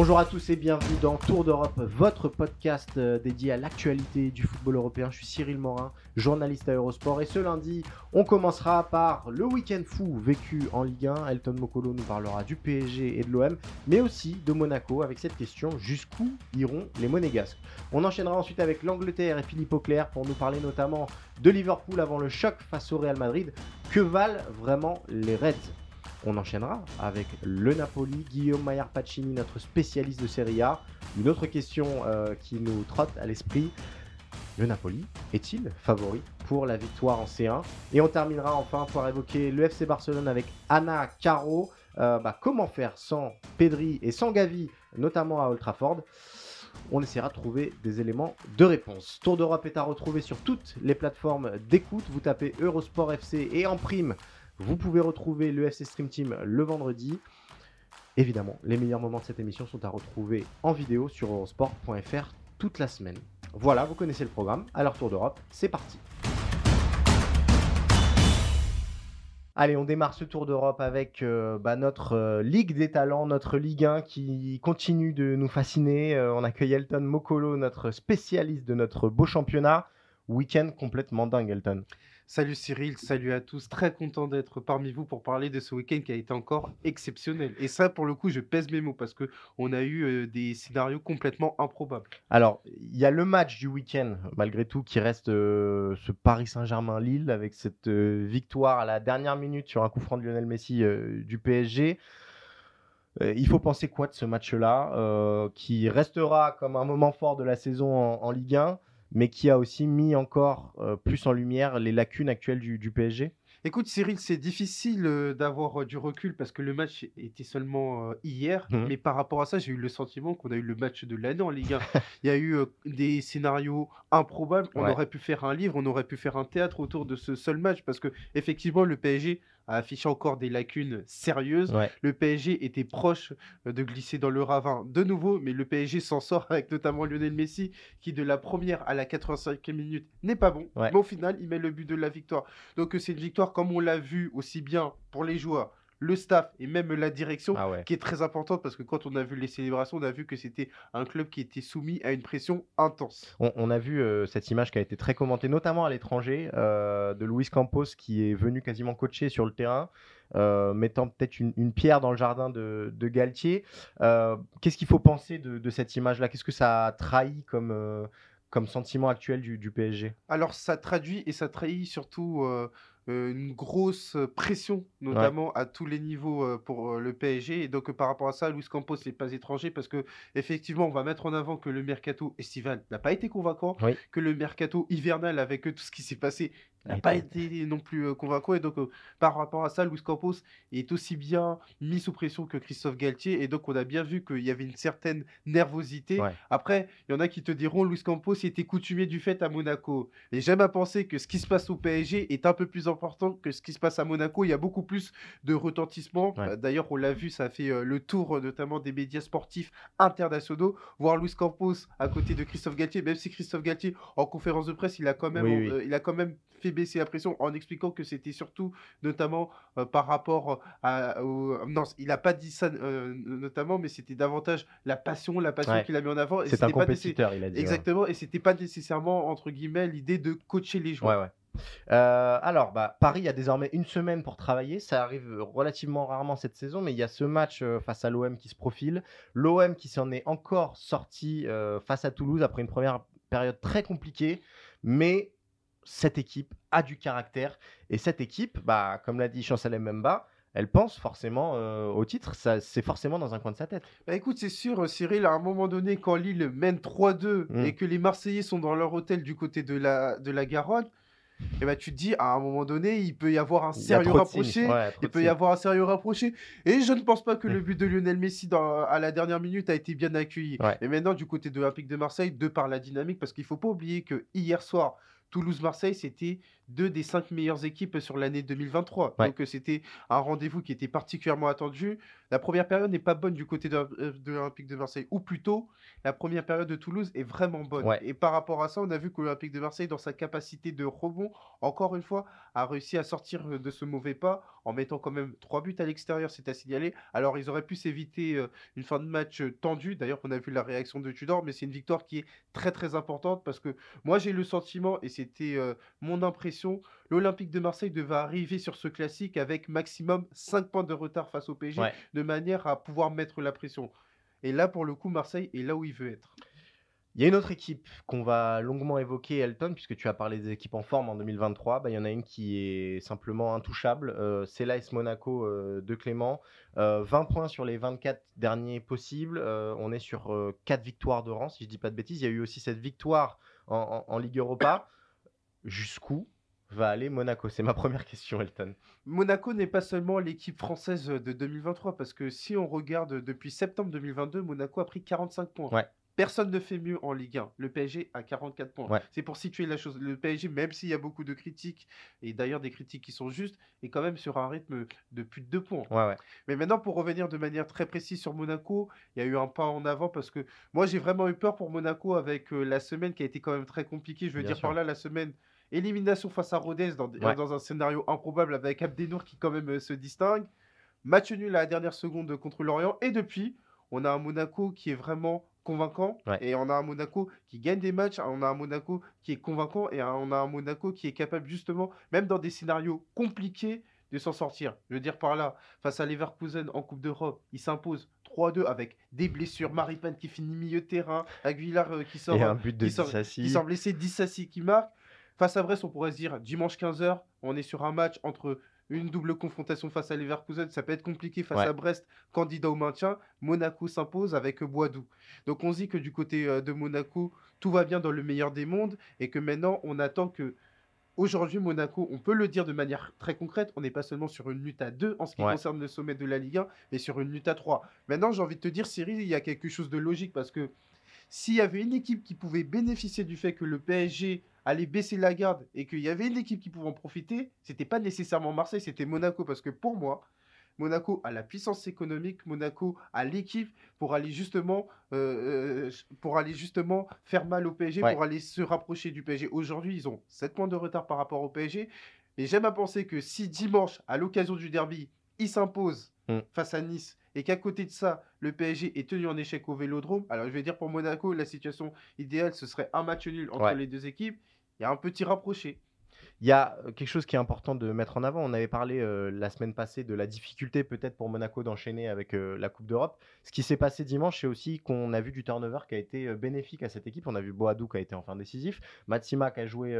Bonjour à tous et bienvenue dans Tour d'Europe, votre podcast euh, dédié à l'actualité du football européen. Je suis Cyril Morin, journaliste à Eurosport et ce lundi, on commencera par le week-end fou vécu en Ligue 1. Elton Mokolo nous parlera du PSG et de l'OM, mais aussi de Monaco avec cette question jusqu'où iront les Monégasques? On enchaînera ensuite avec l'Angleterre et Philippe Auclair pour nous parler notamment de Liverpool avant le choc face au Real Madrid. Que valent vraiment les Reds? On enchaînera avec le Napoli, Guillaume Maillard Pacini, notre spécialiste de Serie A. Une autre question euh, qui nous trotte à l'esprit. Le Napoli est-il favori pour la victoire en C1 Et on terminera enfin pour évoquer le FC Barcelone avec Anna Caro. Euh, bah, comment faire sans Pedri et sans Gavi, notamment à Old Trafford? On essaiera de trouver des éléments de réponse. Tour d'Europe est à retrouver sur toutes les plateformes d'écoute. Vous tapez Eurosport FC et en prime, vous pouvez retrouver le FC Stream Team le vendredi. Évidemment, les meilleurs moments de cette émission sont à retrouver en vidéo sur eurosport.fr toute la semaine. Voilà, vous connaissez le programme. Alors Tour d'Europe, c'est parti. Allez, on démarre ce Tour d'Europe avec euh, bah, notre euh, Ligue des Talents, notre Ligue 1 qui continue de nous fasciner. Euh, on accueille Elton Mokolo, notre spécialiste de notre beau championnat. Week-end complètement dingue, Elton. Salut Cyril, salut à tous. Très content d'être parmi vous pour parler de ce week-end qui a été encore exceptionnel. Et ça, pour le coup, je pèse mes mots parce que on a eu euh, des scénarios complètement improbables. Alors, il y a le match du week-end, malgré tout, qui reste euh, ce Paris Saint-Germain-Lille avec cette euh, victoire à la dernière minute sur un coup franc de Lionel Messi du PSG. Il faut penser quoi de ce match-là, qui restera comme un moment fort de la saison en Ligue 1 mais qui a aussi mis encore euh, plus en lumière les lacunes actuelles du, du PSG Écoute Cyril, c'est difficile euh, d'avoir euh, du recul parce que le match était seulement euh, hier, Mhm. mais par rapport à ça, j'ai eu le sentiment qu'on a eu le match de l'année en Ligue 1. Il y a eu des scénarios improbables, on Ouais. aurait pu faire un livre, on aurait pu faire un théâtre autour de ce seul match parce que effectivement le PSG a affiché encore des lacunes sérieuses. Ouais. Le PSG était proche euh, de glisser dans le ravin de nouveau, mais le PSG s'en sort avec notamment Lionel Messi qui de la première à la 85e minute n'est pas bon, Ouais. mais au final il met le but de la victoire. Donc euh, c'est une victoire comme on l'a vu aussi bien pour les joueurs, le staff et même la direction Ah ouais. qui est très importante parce que quand on a vu les célébrations, on a vu que c'était un club qui était soumis à une pression intense. On, on a vu euh, cette image qui a été très commentée, notamment à l'étranger, euh, de Luis Campos qui est venu quasiment coacher sur le terrain, euh, mettant peut-être une, une pierre dans le jardin de, de Galtier. Qu'est-ce qu'il faut penser de, de cette image-là? Qu'est-ce que ça a trahi comme, comme sentiment actuel du, du PSG Alors ça traduit et ça trahit surtout euh, une grosse euh, pression, notamment à tous les niveaux euh, pour euh, le PSG. Et donc euh, par rapport à ça, Luis Campos n'est pas étranger parce que effectivement, on va mettre en avant que le mercato estival n'a pas été convaincant, Oui. que le mercato hivernal avec euh, tout ce qui s'est passé n'a pas été- non plus euh, convaincant. Et donc euh, par rapport à ça, Luis Campos est aussi bien mis sous pression que Christophe Galtier. Et donc on a bien vu qu'il y avait une certaine nervosité. Ouais. Après, il y en a qui te diront Luis Campos était coutumier du fait à Monaco. Et j'aime à penser que ce qui se passe au PSG est un peu plus important que ce qui se passe à Monaco. Il y a beaucoup plus de retentissement. Ouais. Euh, D'ailleurs, on l'a vu, ça a fait euh, le tour notamment des médias sportifs internationaux. Voir Luis Campos à côté de Christophe Galtier, même si Christophe Galtier, en conférence de presse, il a quand même, Oui, oui. euh, il a quand même fait baisser la pression en expliquant que c'était surtout notamment euh, par rapport à, au- non il n'a pas dit ça euh, notamment mais c'était davantage la passion la passion Ouais. qu'il a mis en avant C'est un pas compétiteur, il a dit. ouais. Exactement, et c'était pas nécessairement, entre guillemets, l'idée de coacher les joueurs. Ouais, ouais. Euh, alors, bah, Paris a désormais une semaine pour travailler. Ça arrive relativement rarement cette saison, mais il y a ce match euh, face à l'OM qui se profile. L'OM qui s'en est encore sorti euh, face à Toulouse après une première période très compliquée, mais cette équipe a du caractère. Et cette équipe, bah, comme l'a dit Chancel Mbemba, elle pense forcément au titre, ça, c'est forcément dans un coin de sa tête. Bah écoute, c'est sûr, Cyril, à un moment donné, quand Lille mène 3-2 mmh. et que les Marseillais sont dans leur hôtel du côté de la, de la Garonne, et bah, tu te dis, à un moment donné, il peut y avoir un sérieux rapproché. il peut y avoir un sérieux rapproché. Et je ne pense pas que le but de Lionel Messi dans, à la dernière minute a été bien accueilli. Et maintenant, du côté de l'Olympique de Marseille, de par la dynamique, parce qu'il ne faut pas oublier que hier soir, Toulouse-Marseille, c'était deux des cinq meilleures équipes sur l'année 2023. Donc c'était un rendez-vous qui était particulièrement attendu. La première période n'est pas bonne du côté de, euh, l'Olympique de Marseille, ou plutôt la première période de Toulouse est vraiment bonne. Et par rapport à ça, on a vu que l'Olympique de Marseille, dans sa capacité de rebond, encore une fois, a réussi à sortir euh, de ce mauvais pas en mettant quand même trois buts à l'extérieur, c'est à signaler. Alors ils auraient pu s'éviter euh, une fin de match tendue. D'ailleurs, on a vu la réaction de Tudor, mais c'est une victoire qui est très très importante parce que moi j'ai le sentiment, et c'était mon impression, l'Olympique de Marseille devait arriver sur ce classique avec maximum 5 points de retard face au PSG, de manière à pouvoir mettre la pression. Et là, pour le coup, Marseille est là où il veut être. Il y a une autre équipe qu'on va longuement évoquer, Elton, puisque tu as parlé des équipes en forme en 2023. Bah, il y en a une qui est simplement intouchable. Euh, c'est l'AS Monaco euh, de Clément. 20 euh, points sur les 24 derniers possibles. on est sur 4 victoires de rang, si je ne dis pas de bêtises. Il y a eu aussi cette victoire en, en Ligue Europa. Jusqu'où va aller Monaco C'est ma première question, Elton. Monaco n'est pas seulement l'équipe française de 2023, parce que si on regarde depuis septembre 2022, Monaco a pris 45 points. Personne ne fait mieux en Ligue 1. Le PSG a 44 points. C'est pour situer la chose. Le PSG, même s'il y a beaucoup de critiques, et d'ailleurs des critiques qui sont justes, est quand même sur un rythme de plus de 2 points. Mais maintenant, pour revenir de manière très précise sur Monaco, il y a eu un pas en avant parce que moi, j'ai vraiment eu peur pour Monaco avec euh, la semaine qui a été quand même très compliquée. Je veux dire par là, la semaine Élimination face à Rodez dans, dans un scénario improbable avec Abdenour qui quand même euh, se distingue. Match nul à la dernière seconde contre l'Orient. Et depuis, on a un Monaco qui est vraiment convaincant. Et on a un Monaco qui gagne des matchs. On a un Monaco qui est convaincant. Et on a un Monaco qui est capable justement, même dans des scénarios compliqués, de s'en sortir. Je veux dire par là, face à Leverkusen en Coupe d'Europe, il s'impose 3-2 avec des blessures. Maripane qui finit milieu de terrain. Aguilar euh, qui sort. Et un but de qui sort, qui sort blessé. Dissassi qui marque. Face à Brest, on pourrait se dire dimanche 15h, on est sur un match entre une double confrontation face à Leverkusen, ça peut être compliqué face à Brest, candidat au maintien. Monaco s'impose avec Boisdou. Donc on se dit que du côté euh, de Monaco, tout va bien dans le meilleur des mondes et que maintenant on attend que Aujourd'hui, Monaco, on peut le dire de manière très concrète, on n'est pas seulement sur une lutte à 2 en ce qui concerne le sommet de la Ligue 1, mais sur une lutte à 3. Maintenant, j'ai envie de te dire, Cyril, il y a quelque chose de logique parce que s'il y avait une équipe qui pouvait bénéficier du fait que le PSG allait baisser la garde et qu'il y avait une équipe qui pouvait en profiter, c'était pas nécessairement Marseille, c'était Monaco. Parce que pour moi, Monaco a la puissance économique, Monaco a l'équipe pour aller justement euh, euh, pour aller justement faire mal au PSG, pour aller se rapprocher du PSG. Aujourd'hui, ils ont 7 points de retard par rapport au PSG. Mais j'aime à penser que si dimanche, à l'occasion du derby, ils s'imposent mm. face à Nice et qu'à côté de ça, le PSG est tenu en échec au Vélodrome. Alors je vais dire pour Monaco, la situation idéale, ce serait un match nul entre les deux équipes. Il y a un petit rapproché. Il y a euh, quelque chose qui est important de mettre en avant. On avait parlé euh, la semaine passée de la difficulté peut-être pour Monaco d'enchaîner avec euh, la Coupe d'Europe. Ce qui s'est passé dimanche, c'est aussi qu'on a vu du turnover qui a été bénéfique à cette équipe. On a vu Boadou qui a été enfin décisif, Matsima qui a joué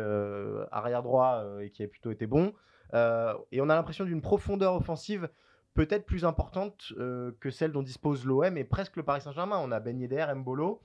arrière droit et qui a plutôt été bon. et on a l'impression d'une profondeur offensive peut-être plus importante que celle dont dispose l'OM et presque le Paris Saint-Germain. On a Ben Yedder, Mbolo.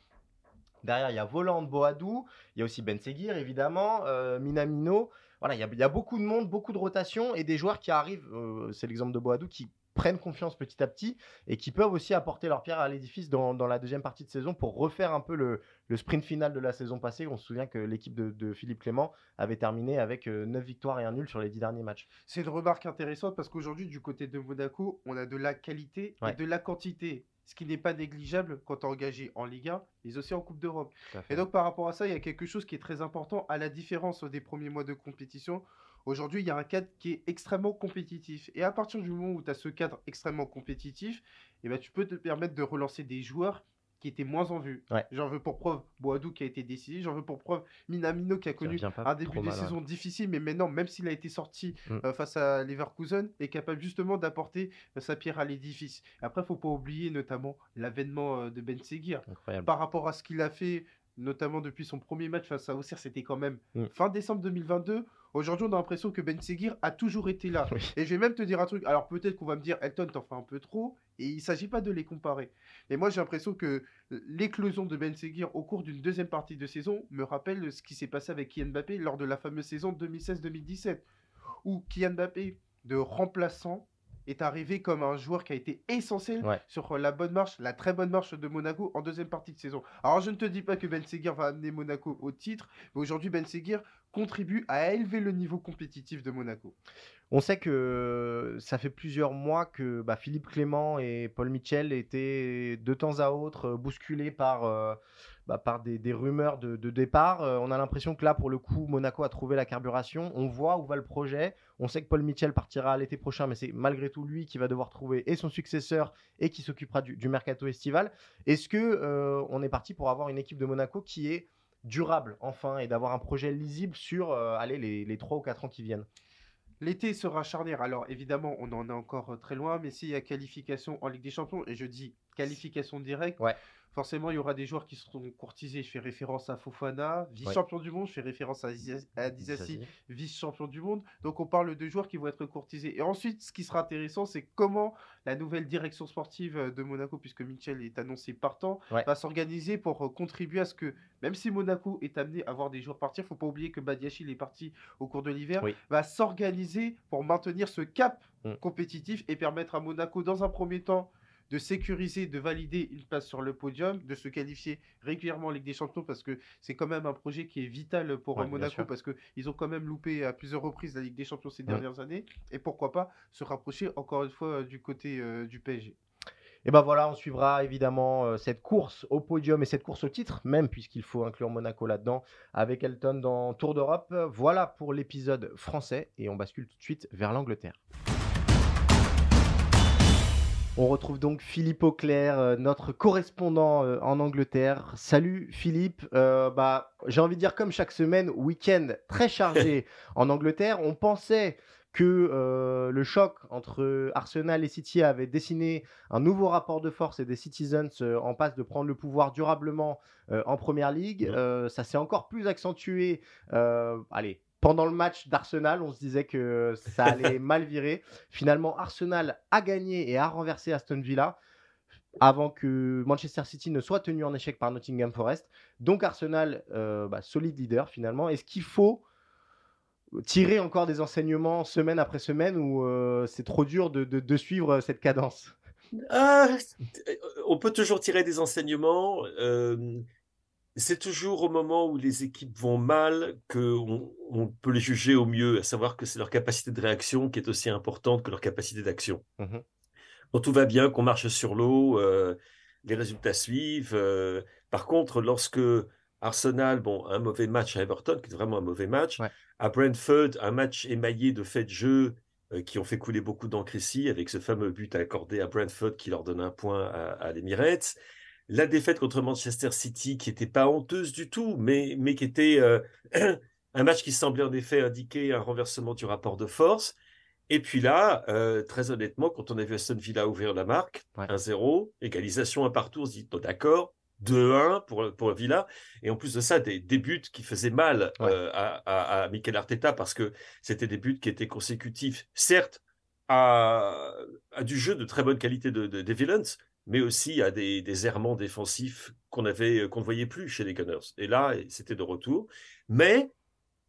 Derrière, il y a Voland, Boadou. Il y a aussi Ben Seguir, évidemment. Minamino. Voilà, il y, a, beaucoup de monde, beaucoup de rotation et des joueurs qui arrivent. c'est l'exemple de Boadou qui prennent confiance petit à petit et qui peuvent aussi apporter leur pierre à l'édifice dans, la deuxième partie de saison pour refaire un peu le, sprint final de la saison passée. On se souvient que l'équipe de, Philippe Clément avait terminé avec 9 victoires et un nul sur les 10 derniers matchs. C'est une remarque intéressante parce qu'aujourd'hui, du côté de Monaco, on a de la qualité et de la quantité. Ce qui n'est pas négligeable quand on est engagé en Ligue 1, mais aussi en Coupe d'Europe. Et donc par rapport à ça, il y a quelque chose qui est très important à la différence des premiers mois de compétition. Aujourd'hui, il y a un cadre qui est extrêmement compétitif. Et à partir du moment où tu as ce cadre extrêmement compétitif, eh ben, tu peux te permettre de relancer des joueurs qui étaient moins en vue. J'en veux pour preuve Boadou qui a été décidé, j'en veux pour preuve Minamino qui a connu un début de saison difficile, mais maintenant, même s'il a été sorti mm. euh, face à Leverkusen, est capable justement d'apporter euh, sa pierre à l'édifice. Après, il faut pas oublier notamment l'avènement euh, de Ben Seguir. Par rapport à ce qu'il a fait notamment depuis son premier match face à Auxerre, c'était quand même Mm. fin décembre 2022. Aujourd'hui, on a l'impression que Ben Seguir a toujours été là. Oui. Et je vais même te dire un truc. Alors peut-être qu'on va me dire, Elton, t'en fais un peu trop. Et il ne s'agit pas de les comparer. Et moi, j'ai l'impression que l'éclosion de Ben Seguir au cours d'une deuxième partie de saison me rappelle ce qui s'est passé avec Kylian Mbappé lors de la fameuse saison 2016-2017. Où Kylian Mbappé, de remplaçant, est arrivé comme un joueur qui a été essentiel Ouais. sur la bonne marche, la très bonne marche de Monaco en deuxième partie de saison. Alors je ne te dis pas que Ben Seguir va amener Monaco au titre, mais aujourd'hui Ben Seguir contribue à élever le niveau compétitif de Monaco. On sait que ça fait plusieurs mois que bah, Philippe Clément et Paul Mitchell étaient de temps à autre euh, bousculés par, euh, bah, par des, des rumeurs de, de départ. Euh, on a l'impression que là, pour le coup, Monaco a trouvé la carburation. On voit où va le projet. On sait que Paul Mitchell partira l'été prochain, mais c'est malgré tout lui qui va devoir trouver et son successeur et qui s'occupera du, du mercato estival. Est-ce que euh, on est parti pour avoir une équipe de Monaco qui est durable enfin et d'avoir un projet lisible sur euh, allez, les, les 3 ou 4 ans qui viennent? L'été sera charnière. Alors évidemment, on en est encore euh, très loin, mais s'il y a qualification en Ligue des Champions, et je dis qualification directe, Ouais. Forcément il y aura des joueurs qui seront courtisés. Je fais référence à Fofana, vice-champion du monde, je fais référence à, Disasi, vice-champion du monde. Donc on parle de joueurs qui vont être courtisés. Et ensuite, ce qui sera intéressant, c'est comment la nouvelle direction sportive euh, de Monaco, puisque Mitchell est annoncé partant, Ouais. va s'organiser pour euh, contribuer à ce que, même si Monaco est amené à voir des joueurs partir, faut pas oublier que Badiachil est parti au cours de l'hiver, Oui. va s'organiser pour maintenir ce cap Mm. compétitif et permettre à Monaco, dans un premier temps, de sécuriser, de valider une place sur le podium, de se qualifier régulièrement en Ligue des Champions parce que c'est quand même un projet qui est vital pour Ouais, euh, Monaco parce qu'ils ont quand même loupé à plusieurs reprises la Ligue des Champions ces dernières années et pourquoi pas se rapprocher encore une fois euh, du côté euh, du PSG. Et ben voilà, on suivra évidemment euh, cette course au podium et cette course au titre, même puisqu'il faut inclure Monaco là-dedans, avec Elton dans Tour d'Europe. Voilà pour l'épisode français et on bascule tout de suite vers l'Angleterre. On retrouve donc Philippe Auclair, euh, notre correspondant euh, en Angleterre. Salut Philippe. Euh, bah, J'ai envie de dire comme chaque semaine, week-end très chargé en Angleterre. On pensait que euh, le choc entre Arsenal et City avait dessiné un nouveau rapport de force et des Citizens euh, en passe de prendre le pouvoir durablement euh, en Première Ligue. Ça s'est encore plus accentué. allez, pendant le match d'Arsenal, on se disait que ça allait mal virer. Finalement, Arsenal a gagné et a renversé Aston Villa avant que Manchester City ne soit tenu en échec par Nottingham Forest. Donc Arsenal, euh, bah, solide leader finalement. Est-ce qu'il faut tirer encore des enseignements semaine après semaine ou euh, c'est trop dur de, de- de suivre cette cadence? Ah, on peut toujours tirer des enseignements. C'est toujours au moment où les équipes vont mal qu'on on peut les juger au mieux, à savoir que c'est leur capacité de réaction qui est aussi importante que leur capacité d'action. Mhm. Quand tout va bien, qu'on marche sur l'eau, euh, les résultats suivent. euh. par contre, lorsque Arsenal, bon, un mauvais match à Everton, qui est vraiment un mauvais match, Ouais. à Brentford, un match émaillé de faits de jeu euh, qui ont fait couler beaucoup d'encre ici, avec ce fameux but accordé à Brentford qui leur donne un point à, à l'Emirates. La défaite contre Manchester City, qui n'était pas honteuse du tout, mais, mais qui était euh, un match qui semblait en effet indiquer un renversement du rapport de force. Et puis là, euh, très honnêtement, quand on a vu Aston Villa ouvrir la marque, Ouais. 1-0, égalisation un partout, on se dit, oh, d'accord, 2-1 pour, pour Villa. Et en plus de ça, des, des buts qui faisaient mal Ouais. euh, à, à, à Mikel Arteta parce que c'était des buts qui étaient consécutifs, certes, à, à du jeu de très bonne qualité de, de- des Villains, mais aussi à des, des errements défensifs qu'on avait qu'on ne voyait plus chez les Gunners. Et là, c'était de retour. Mais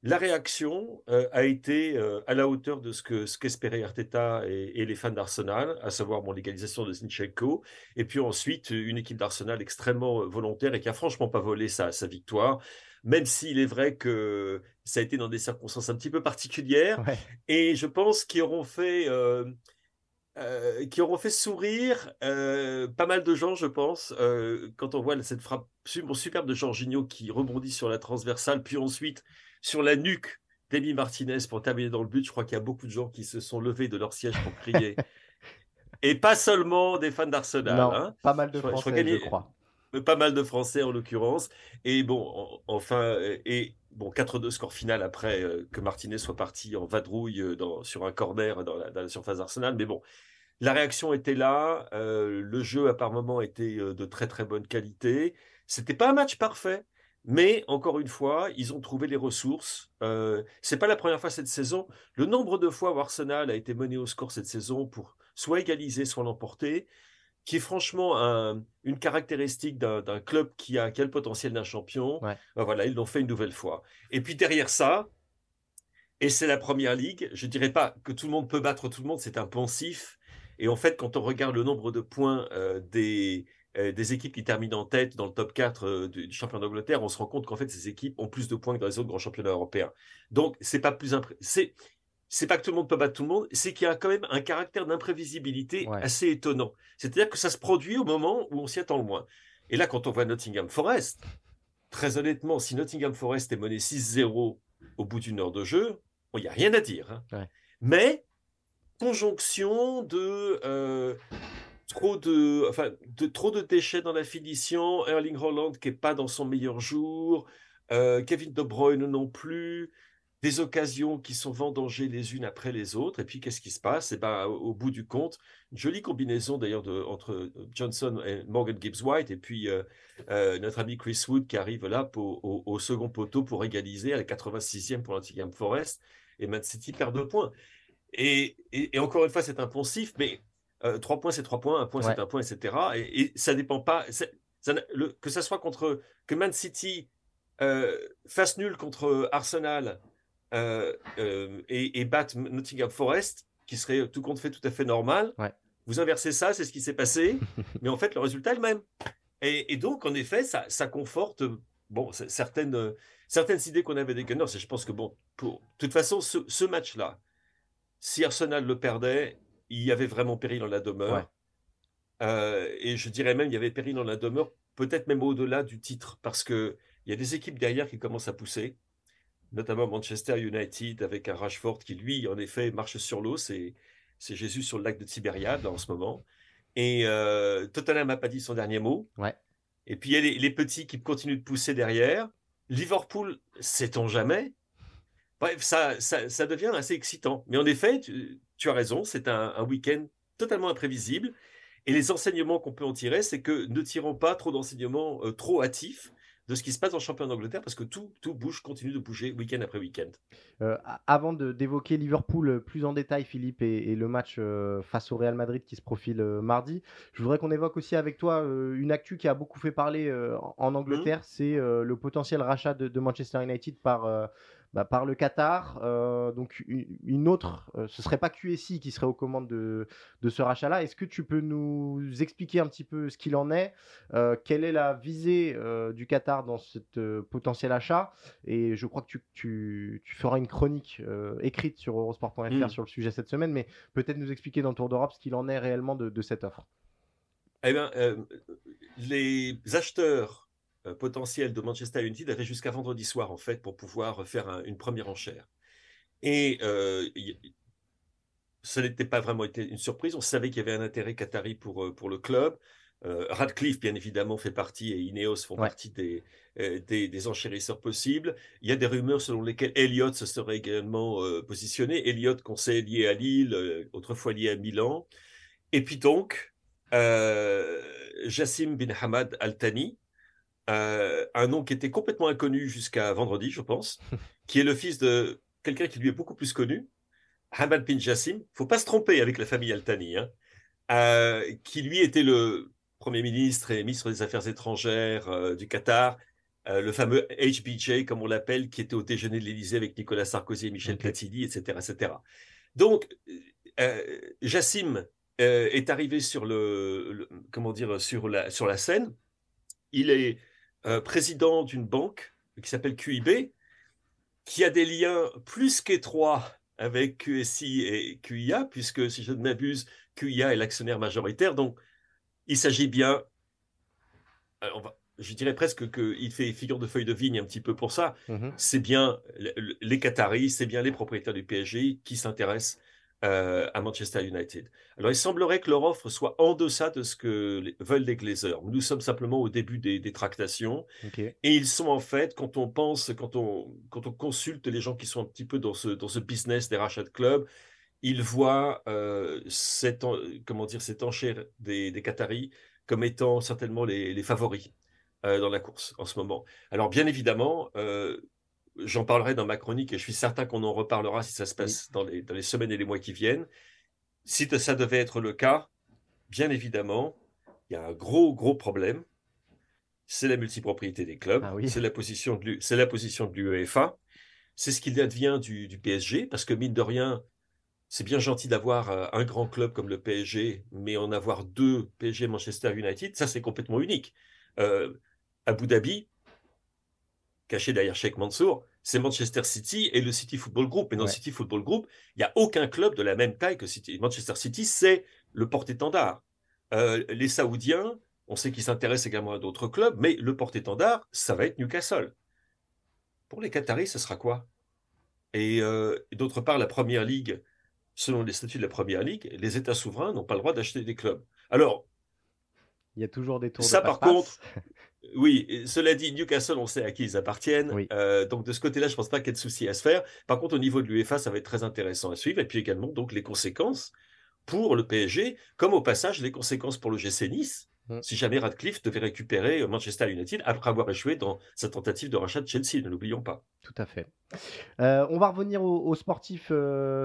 la réaction euh, a été euh, à la hauteur de ce que ce qu'espéraient Arteta et, et les fans d'Arsenal, à savoir bon, l'égalisation de Zinchenko, et puis ensuite une équipe d'Arsenal extrêmement euh, volontaire et qui a franchement pas volé sa, sa victoire, même s'il est vrai que ça a été dans des circonstances un petit peu particulières, Ouais. et je pense qu'ils auront fait euh, euh, qui auront fait sourire euh, pas mal de gens, je pense, euh, quand on voit cette frappe su- superbe de Jorginho qui rebondit sur la transversale, puis ensuite sur la nuque d'Emi Martinez pour terminer dans le but. Je crois qu'il y a beaucoup de gens qui se sont levés de leur siège pour crier. Et pas seulement des fans d'Arsenal. Non, hein. pas mal de Je crois- je crois Français, je crois. Pas mal de Français en l'occurrence. Et bon, en- enfin, et bon, 4-2 score final après euh, que Martinez soit parti en vadrouille euh, sur un corner dans la, surface d'Arsenal. Mais bon, la réaction était là. euh, le jeu, à par moments, était de très très bonne qualité. C'était pas un match parfait, Mais encore une fois, ils ont trouvé les ressources. Euh, c'est pas la première fois cette saison. Le nombre de fois où Arsenal a été mené au score cette saison pour soit égaliser, soit l'emporter, qui est franchement une caractéristique d'un club qui a, quel le potentiel d'un champion. Ben voilà, ils l'ont fait une nouvelle fois. Et puis derrière ça, et c'est la première ligue, je dirais pas que tout le monde peut battre tout le monde, c'est un pensif. Et en fait, quand on regarde le nombre de points euh, des, euh, des équipes qui terminent en tête dans le top 4 euh, du, championnat d'Angleterre, on se rend compte qu'en fait, ces équipes ont plus de points que dans les autres grands championnats européens. Donc, c'est pas plus c'est c'est pas que tout le monde peut battre tout le monde, c'est qu'il y a quand même un caractère d'imprévisibilité assez étonnant. C'est-à-dire que ça se produit au moment où on s'y attend le moins. Et là, quand on voit Nottingham Forest, très honnêtement, si Nottingham Forest est mené 6-0 au bout d'une heure de jeu, il n'y a rien à dire. Hein. Mais conjonction de euh, trop de, enfin, de trop de déchets dans la finition, Erling Holland qui est pas dans son meilleur jour, euh, Kevin De Bruyne non plus, des occasions qui sont vendangées les unes après les autres. Et puis qu'est-ce qui se passe? Et eh ben, au, bout du compte, une jolie combinaison d'ailleurs entre Johnson et Morgan Gibbs White, et puis euh, euh, notre ami Chris Wood qui arrive là au, second poteau pour égaliser à la 86e pour l'Antigame Forest. Et Man City perd deux points. Et, et, encore une fois, c'est impensif, mais euh, trois points, c'est trois points, un point, c'est un point, etc. Et, et ça dépend pas. que ça soit contre que Man City euh, fasse nul contre Arsenal euh, et, et batte Nottingham Forest, qui serait tout compte fait tout à fait normal. Vous inversez ça, c'est ce qui s'est passé, mais en fait le résultat est le même. Et, donc en effet, ça, ça conforte bon certaines certaines idées qu'on avait des Gunners. Et je pense que bon, pour de toute façon, ce, ce match-là, si Arsenal le perdait, il y avait vraiment péril dans la demeure. Euh, et je dirais même, il y avait péril dans la demeure, peut-être même au-delà du titre, parce qu'il y a des équipes derrière qui commencent à pousser, notamment Manchester United avec un Rashford qui, lui, en effet, marche sur l'eau. C'est, Jésus sur le lac de Tibériade, en ce moment. Et euh, Tottenham n'a pas dit son dernier mot. Et puis, il y a les, petits qui continuent de pousser derrière. Liverpool, sait-on jamais? Bref, ça, ça, devient assez excitant. Mais en effet, tu, as raison, c'est un, week-end totalement imprévisible. Et les enseignements qu'on peut en tirer, c'est que ne tirons pas trop d'enseignements euh, trop hâtifs de ce qui se passe dans le championnat d'Angleterre parce que tout, tout bouge, continue de bouger week-end après week-end. Euh, avant d'évoquer Liverpool euh, plus en détail, Philippe, et, le match face au Real Madrid qui se profile mardi, je voudrais qu'on évoque aussi avec toi une actu qui a beaucoup fait parler en Angleterre, mmh. c'est le potentiel rachat de, de, Manchester United par bah, par le Qatar. Euh, donc une, autre, euh, ce serait pas QSI qui serait aux commandes de, ce rachat-là. Est-ce que tu peux nous expliquer un petit peu ce qu'il en est euh, Quelle est la visée du Qatar dans ce potentiel achat? Et je crois que tu, feras une chronique écrite sur eurosport.fr mmh. sur le sujet cette semaine, mais peut-être nous expliquer dans le Tour d'Europe ce qu'il en est réellement de, de cette offre. Eh bien, les acheteurs euh, potentiel de Manchester United avait jusqu'à vendredi soir, en fait, pour pouvoir faire une première enchère. Et euh, ce n'était pas vraiment été une surprise. On savait qu'il y avait un intérêt qatari pour, euh, pour le club. Radcliffe, bien évidemment, fait partie et Ineos font partie des, des, enchérisseurs possibles. Il y a des rumeurs selon lesquelles Elliott se serait également positionné. Elliott, qu'on sait lié à Lille, autrefois lié à Milan. Et puis donc, Jassim bin Hamad Al Thani, euh, un nom qui était complètement inconnu jusqu'à vendredi, je pense, qui est le fils de quelqu'un qui lui est beaucoup plus connu, Hamad bin Jassim. Faut pas se tromper avec la famille Al-Thani, hein, euh, qui lui était le premier ministre et ministre des Affaires étrangères euh, du Qatar, le fameux HBJ, comme on l'appelle, qui était au déjeuner de l'Élysée avec Nicolas Sarkozy et Michel Platini, etc., etc. Donc, Jassim est arrivé sur le, comment dire sur la sur la scène. Il est euh, président d'une banque qui s'appelle QIB, qui a des liens plus qu'étroits avec QSI et QIA, puisque si je ne m'abuse, QIA est l'actionnaire majoritaire. Donc, il s'agit bien, euh, je dirais presque qu'il fait figure de feuille de vigne un petit peu pour ça. Mm-hmm. C'est bien les Qataris, c'est bien les propriétaires du PSG qui s'intéressent euh, à Manchester United. Alors, il semblerait que leur offre soit en deçà de ce que veulent les Glazers. Nous sommes simplement au début des, tractations. Et ils sont en fait, quand on pense, quand on, quand on consulte les gens qui sont un petit peu dans ce, dans ce business des rachats de clubs, ils voient euh, cette, comment dire, cette enchère des, des Qataris comme étant certainement les, les favoris. dans la course en ce moment. Alors bien évidemment, j'en parlerai dans ma chronique et je suis certain qu'on en reparlera si ça se passe dans, les, dans les semaines et les mois qui viennent. Si ça devait être le cas, bien évidemment, il y a un gros, gros problème. C'est la multipropriété des clubs, ah c'est la position de c'est la position de l'UEFA, c'est ce qu'il advient du, du, PSG, parce que mine de rien, c'est bien gentil d'avoir euh, un grand club comme le PSG, mais en avoir deux PSG Manchester United, ça c'est complètement unique. Euh, Abu Dhabi, caché derrière Sheikh Mansour, c'est Manchester City et le City Football Group. Mais dans le City Football Group, il n'y a aucun club de la même taille que City. Manchester City, c'est le porte-étendard. Euh, les Saoudiens, on sait qu'ils s'intéressent également à d'autres clubs, mais le porte-étendard, ça va être Newcastle. Pour les Qataris, ce sera quoi? Et, euh, et d'autre part, la Première Ligue, selon les statuts de la Première Ligue, les États souverains n'ont pas le droit d'acheter des clubs. Alors, il y a toujours des tours ça, de par contre, oui, cela dit, Newcastle, on sait à qui ils appartiennent. Euh, donc de ce côté-là, je ne pense pas qu'il y ait de souci à se faire. Par contre, au niveau de l'UEFA, ça va être très intéressant à suivre. Et puis également, donc, les conséquences pour le PSG, comme au passage, les conséquences pour le GC Nice, mm. si jamais Radcliffe devait récupérer euh, Manchester United après avoir échoué dans sa tentative de rachat de Chelsea, ne l'oublions pas. Tout à fait. Euh, on va revenir au, sportif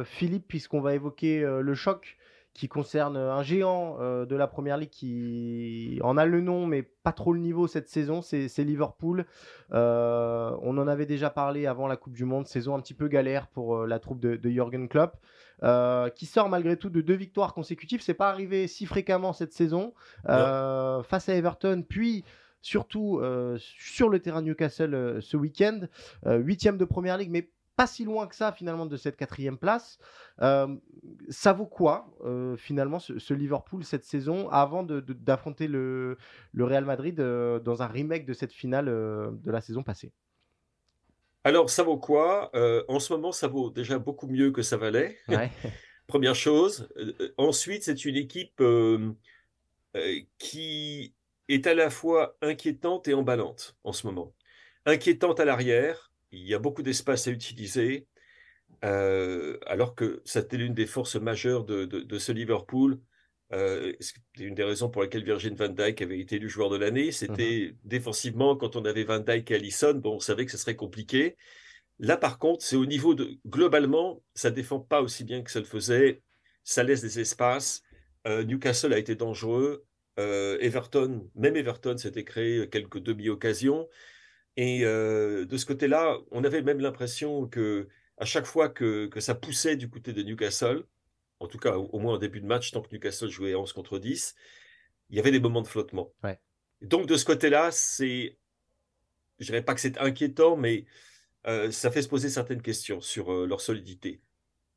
Philippe, puisqu'on va évoquer le choc qui concerne un géant euh, de la première ligue qui en a le nom mais pas trop le niveau cette saison, c'est Liverpool. Euh, on en avait déjà parlé avant la Coupe du Monde, saison un petit peu galère pour euh, la troupe de, de Jürgen Klopp, qui sort malgré tout de deux victoires consécutives. C'est pas arrivé si fréquemment cette saison face à Everton, puis surtout sur le terrain Newcastle ce week-end, huitième de première ligue, mais pas si loin que ça finalement de cette quatrième place. Euh, ça vaut quoi euh, finalement ce, Liverpool cette saison avant d'affronter le, le, Real Madrid euh, dans un remake de cette finale de la saison passée? Alors ça vaut quoi? En ce moment ça vaut déjà beaucoup mieux que ça valait. Première chose. ensuite c'est une équipe qui est à la fois inquiétante et emballante en ce moment. Inquiétante à l'arrière, il y a beaucoup d'espace à utiliser, euh, alors que c'était l'une des forces majeures de, ce Liverpool. Euh, c'est une des raisons pour lesquelles Virgin van Dijk avait été élu joueur de l'année. C'était mmh défensivement, quand on avait Van Dijk et Allison, bon, on savait que ce serait compliqué. Là, par contre, c'est au niveau de. Globalement, ça défend pas aussi bien que ça le faisait. Ça laisse des espaces. Euh, Newcastle a été dangereux. Everton, même Everton s'était créé quelques demi-occasions. Et euh, de ce côté-là, on avait même l'impression que à chaque fois que, que, ça poussait du côté de Newcastle, en tout cas au, moins en début de match, tant que Newcastle jouait 11 contre 10, il y avait des moments de flottement. Donc de ce côté-là, c'est, je dirais pas que c'est inquiétant, mais euh, ça fait se poser certaines questions sur euh, leur solidité.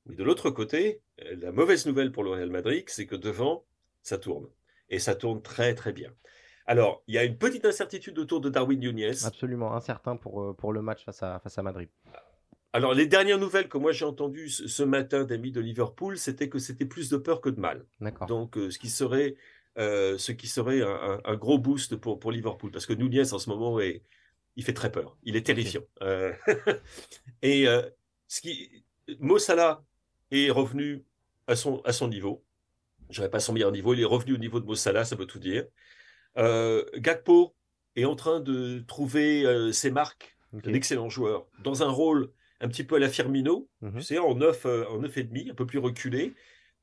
Mais de l'autre côté, la mauvaise nouvelle pour le Real Madrid, c'est que devant, ça tourne. Et ça tourne très très bien. Alors, il y a une petite incertitude autour de Darwin Nunez. Absolument, incertain pour, euh, pour le match face à, face à Madrid. Alors, les dernières nouvelles que moi j'ai entendues ce matin d'amis de Liverpool, c'était que c'était plus de peur que de mal. Donc, euh, ce qui serait, euh, ce qui serait un, gros boost pour, pour Liverpool. Parce que Nunez, en ce moment, est, il fait très peur. Il est terrifiant. et ce qui, Mo Salah est revenu à son, à son niveau. Je dirais pas son meilleur niveau. Il est revenu au niveau de Mo Salah, ça veut tout dire. Euh, Gakpo est en train de trouver euh, ses marques, un excellent joueur, dans un rôle un petit peu à la Firmino, mhm. tu sais, en 9, euh, en et demi, un peu plus reculé.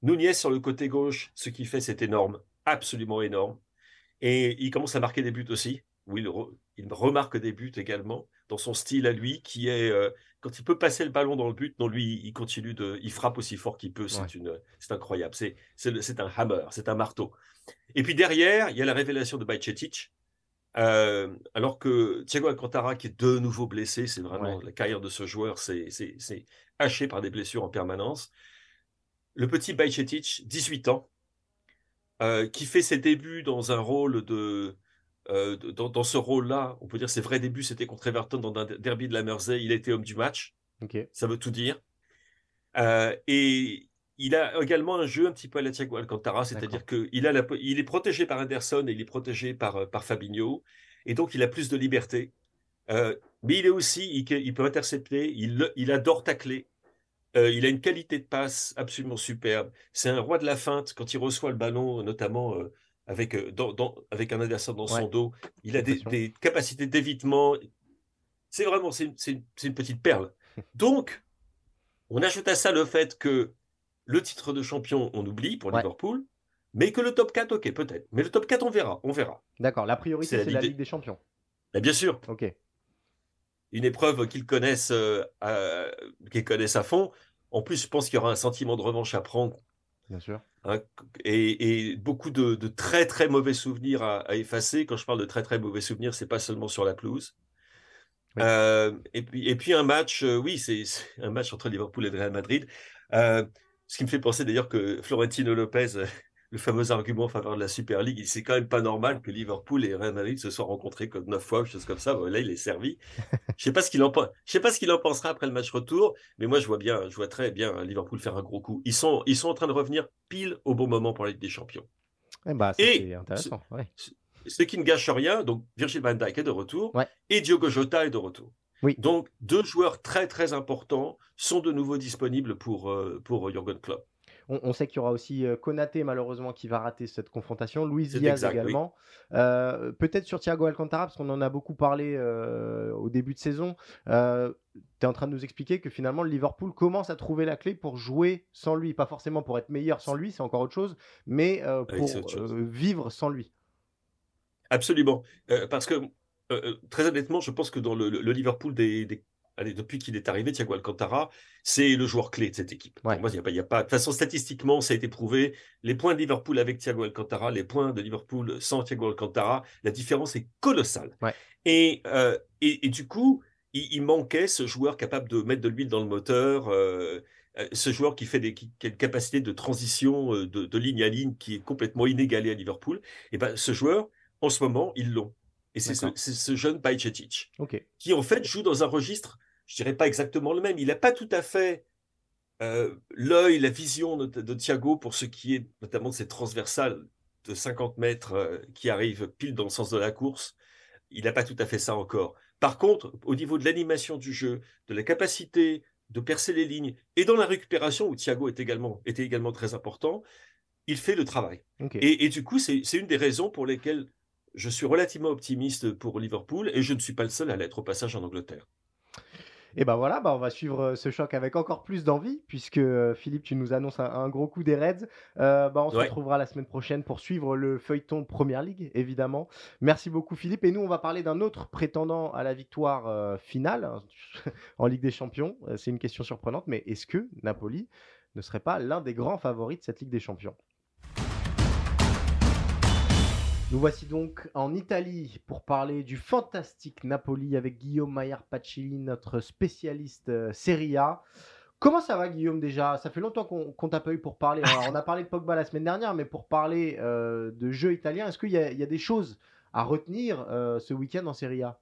Nunez sur le côté gauche, ce qu'il fait, c'est énorme, absolument énorme. Et il commence à marquer des buts aussi. Oui, il, remarque des buts également dans son style à lui, qui est quand il peut passer le ballon dans le but, non lui, il continue de, il frappe aussi fort qu'il peut. C'est une, c'est incroyable. C'est, c'est, un hammer, c'est un marteau. Et puis derrière, il y a la révélation de Bajcetic. Euh, alors que Thiago Alcantara, qui est de nouveau blessé, c'est vraiment la carrière de ce joueur, c'est haché par des blessures en permanence. Le petit Bajcetic, 18 ans, euh, qui fait ses débuts dans un rôle de. Euh, dans, ce rôle-là, on peut dire ses vrais débuts, c'était contre Everton dans un derby de la Mersey. Il été homme du match. Ça veut tout dire. et il a également un jeu un petit peu à la Thiago Alcantara, c'est-à-dire qu'il il est protégé par Anderson et il est protégé par, euh, par Fabinho, et donc il a plus de liberté. Euh, mais il est aussi, il, peut intercepter, il, il adore tacler, euh, il a une qualité de passe absolument superbe. C'est un roi de la feinte quand il reçoit le ballon, notamment avec, avec un adversaire dans son dos. Il a des, capacités d'évitement. C'est vraiment c'est une, petite perle. Donc, on ajoute à ça le fait que le titre de champion, on oublie pour Liverpool, mais que le top 4, ok, peut-être. Mais le top 4, on verra. On verra. D'accord. La priorité, c'est la, Ligue des Champions. bien sûr. Ok. Une épreuve qu'ils connaissent, euh, qu'ils connaissent à fond. En plus, je pense qu'il y aura un sentiment de revanche à prendre. Bien sûr. Hein, et, beaucoup de, très très mauvais souvenirs à, effacer. Quand je parle de très très mauvais souvenirs, c'est pas seulement sur la pelouse. Euh, et, puis, et puis un match, euh, oui, c'est un match entre Liverpool et Real Madrid. Ce qui me fait penser d'ailleurs que Florentino Lopez le fameux argument en faveur de la Super League. C'est quand même pas normal que Liverpool et Real Madrid se soient rencontrés comme neuf fois, ou chose comme ça. là, il est servi. Je sais pas ce qu'il en je sais pas ce qu'il en pensera après le match retour, mais moi, je vois bien, je vois très bien Liverpool faire un gros coup. Ils sont, ils sont en train de revenir pile au bon moment pour la Ligue des Champions. Eh bah, et intéressant. Ce, qui ne gâche rien, donc Virgil van Dijk est de retour et Diogo Jota est de retour. Oui. Donc, deux joueurs très très importants sont de nouveau disponibles pour, euh, pour Jurgen Klopp. On, sait qu'il y aura aussi euh, Konaté, malheureusement, qui va rater cette confrontation. Luis Diaz également. Euh, peut-être sur Thiago Alcantara, parce qu'on en a beaucoup parlé euh, au début de saison. tu es en train de nous expliquer que finalement, le Liverpool commence à trouver la clé pour jouer sans lui. Pas forcément pour être meilleur sans lui, c'est encore autre chose, mais pour vivre sans lui. Absolument. parce que, très honnêtement, je pense que dans le, Liverpool des allez, depuis qu'il est arrivé, Thiago Alcantara, c'est le joueur clé de cette équipe. moi, il n'y a, pas, De toute façon, statistiquement, ça a été prouvé. Les points de Liverpool avec Thiago Alcantara, les points de Liverpool sans Thiago Alcantara, la différence est colossale. Euh, et, et, du coup, il, manquait ce joueur capable de mettre de l'huile dans le moteur. Euh, euh, ce joueur qui fait des, qui a une capacité de transition de, ligne à ligne qui est complètement inégalée à Liverpool, et ben ce joueur, en ce moment, ils l'ont. Et c'est ce, jeune Bajcetic, qui en fait joue dans un registre, je dirais pas exactement le même. Il n'a pas tout à fait euh, l'œil, la vision de, Thiago pour ce qui est notamment de ces transversales de 50 mètres euh, qui arrivent pile dans le sens de la course. Il n'a pas tout à fait ça encore. Par contre, au niveau de l'animation du jeu, de la capacité de percer les lignes et dans la récupération où Thiago est également, était également très important, il fait le travail. et, du coup, c'est une des raisons pour lesquelles je suis relativement optimiste pour Liverpool et je ne suis pas le seul à l'être au passage en Angleterre. Et ben voilà, bah on va suivre euh, ce choc avec encore plus d'envie, puisque euh, Philippe, tu nous annonces un, gros coup des Reds. Euh, bah on se retrouvera la semaine prochaine pour suivre le feuilleton Première Ligue, évidemment. Merci beaucoup Philippe. Et nous, on va parler d'un autre prétendant à la victoire finale hein, en Ligue des Champions. C'est une question surprenante, mais est-ce que Napoli ne serait pas l'un des grands favoris de cette Ligue des Champions? Nous voici donc en Italie pour parler du fantastique Napoli avec Guillaume Maillard Pacilli, notre spécialiste euh, Serie A. Comment ça va Guillaume déjà? Ça fait longtemps qu'on t'a pas eu pour parler. on a parlé de Pogba la semaine dernière, mais pour parler euh, de jeu italien, est-ce qu'il y, a des choses à retenir euh, ce week-end en Serie A?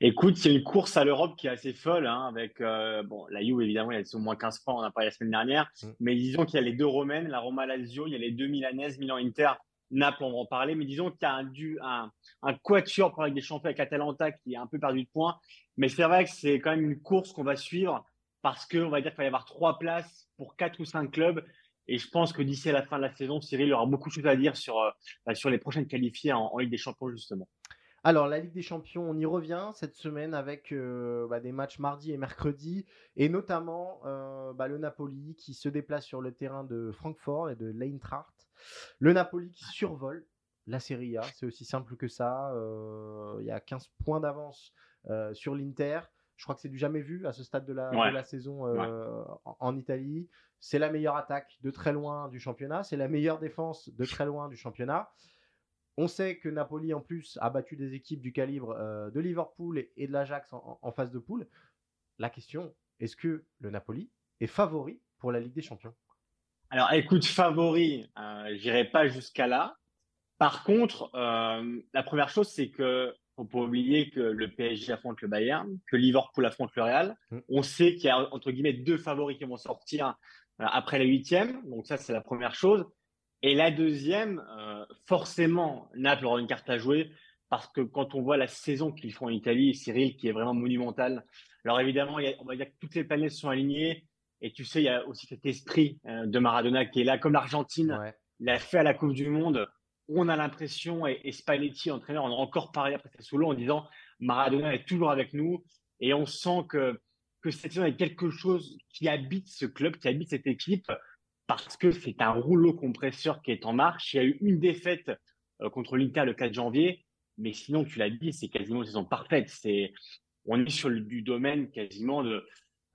Écoute, c'est une course à l'Europe qui est assez folle, hein, avec bon, la Juve évidemment, y a au moins 15 points, on en a parlé la semaine dernière, mm. mais disons qu'il y a les deux romaines, la Roma Lazio, il y a les deux milanaises, Milan-Inter, Naples, on va en parler, mais disons qu'il y a un, un, un quatuor pour avec des champions avec Atalanta qui est un peu perdu de points. Mais c'est vrai que c'est quand même une course qu'on va suivre parce qu'on va dire qu'il va y avoir trois places pour quatre ou cinq clubs. Et je pense que d'ici à la fin de la saison, Cyril aura beaucoup de choses à dire sur, euh, les prochaines qualifiées en, Ligue des Champions, justement. Alors, la Ligue des Champions, on y revient cette semaine avec euh, bah, des matchs mardi et mercredi, et notamment euh, bah, le Napoli qui se déplace sur le terrain de Francfort et de l'Eintracht le Napoli qui survole la Serie A, c'est aussi simple que ça. Euh, il y a 15 points d'avance euh, sur l'Inter. Je crois que c'est du jamais vu à ce stade de la, saison euh, en, Italie. C'est la meilleure attaque de très loin du championnat. C'est la meilleure défense de très loin du championnat. On sait que Napoli, en plus, a battu des équipes du calibre de Liverpool et, de l'Ajax en, en, phase de poule. La question, est-ce que le Napoli est favori pour la Ligue des Champions? Alors, écoute, favori, euh, j'irai pas jusqu'à là. Par contre, euh, la première chose, c'est que faut pas oublier que le PSG affronte le Bayern, que Liverpool affronte le Real. Mm. On sait qu'il y a entre guillemets deux favoris qui vont sortir euh, après la huitième. Donc ça, c'est la première chose. Et la deuxième, euh, forcément, Naples aura une carte à jouer parce que quand on voit la saison qu'ils font en Italie, Cyril, qui est vraiment monumentale. Alors évidemment, a, on va dire que toutes les planètes sont alignées. Et tu sais, il y a aussi cet esprit euh, de Maradona qui est là, comme l'Argentine l'a fait à la Coupe du Monde. on a l'impression, et, Spalletti, entraîneur, on a encore parlé après Sassuolo en disant Maradona est toujours avec nous et on sent que, que cette saison est quelque chose qui habite ce club, qui habite cette équipe parce que c'est un rouleau compresseur qui est en marche. Il y a eu une défaite euh, contre l'Inter le 4 janvier, mais sinon, tu l'as dit, c'est quasiment une saison parfaite. C'est, on est sur le, du domaine quasiment de,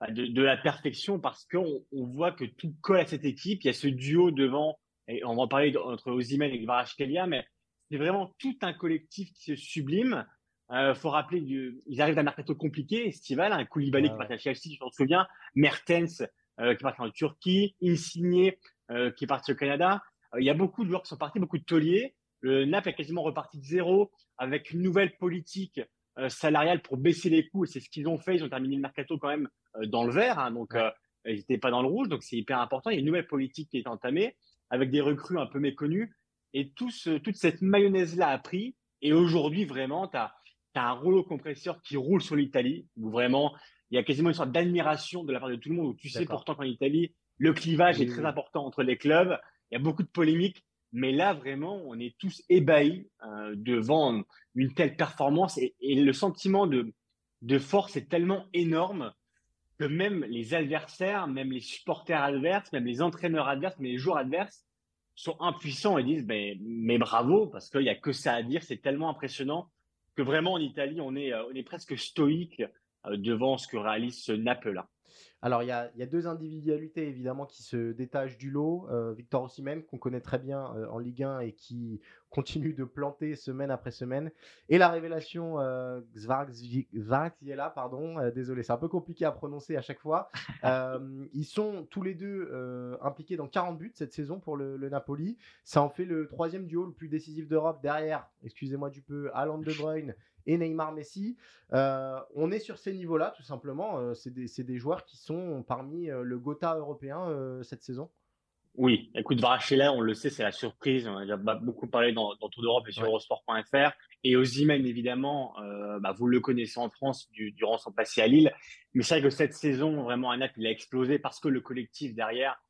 de, la perfection parce qu'on on voit que tout colle à cette équipe. Il y a ce duo devant, et on va en parler entre Ozymen et Kvaratskhelia, mais c'est vraiment tout un collectif qui se sublime. Il euh, faut rappeler, du, ils arrivent d'un mercato compliqué, estival, un Koulibaly qui part à Chelsea, je m'en souviens, Mertens euh, qui est parti en Turquie, Insigne euh, qui est parti au Canada. il y a beaucoup de joueurs qui sont partis, beaucoup de tauliers. Le NAP est quasiment reparti de zéro avec une nouvelle politique salariale pour baisser les coûts. Et c'est ce qu'ils ont fait. Ils ont terminé le mercato quand même dans le vert. Hein, donc, ils n'étaient pas dans le rouge. Donc, c'est hyper important. Il y a une nouvelle politique qui est entamée avec des recrues un peu méconnues. Et tout toute cette mayonnaise-là a pris. Et aujourd'hui, vraiment, tu as, un rouleau compresseur qui roule sur l'Italie, où vraiment, il y a quasiment une sorte d'admiration de la part de tout le monde, où tu sais pourtant qu'en Italie, le clivage est très important entre les clubs. Il y a beaucoup de polémiques. Mais là, vraiment, on est tous ébahis euh, devant une telle performance et, le sentiment de, de force est tellement énorme que même les adversaires, même les supporters adverses, même les entraîneurs adverses, même les joueurs adverses sont impuissants et disent ben, mais bravo parce qu'il n'y a que ça à dire, c'est tellement impressionnant que vraiment en Italie on est, euh, on est presque stoïque devant ce que réalise ce Naples-là. Alors, il y a, deux individualités évidemment qui se détachent du lot. Euh, Victor Osimhen, qu'on connaît très bien euh, en Ligue 1 et qui continue de planter semaine après semaine. Et la révélation euh, pardon, euh, désolé, c'est un peu compliqué à prononcer à chaque fois. ils sont tous les deux impliqués dans 40 buts cette saison pour le, le, Napoli. Ça en fait le troisième duo le plus décisif d'Europe derrière, excusez-moi du peu, Alan De Bruyne et Neymar Messi. Euh, on est sur ces niveaux-là, tout simplement. Euh, c'est des, joueurs qui sont parmi euh, le Gotha européen cette saison. Oui, écoute, Varachela, on le sait, c'est la surprise. On a beaucoup parlé dans, Tour d'Europe et sur Eurosport.fr. Et Ozymen, évidemment, bah, vous le connaissez en France durant son passé à Lille. Mais c'est vrai que cette saison, vraiment, Anat, il a explosé parce que le collectif derrière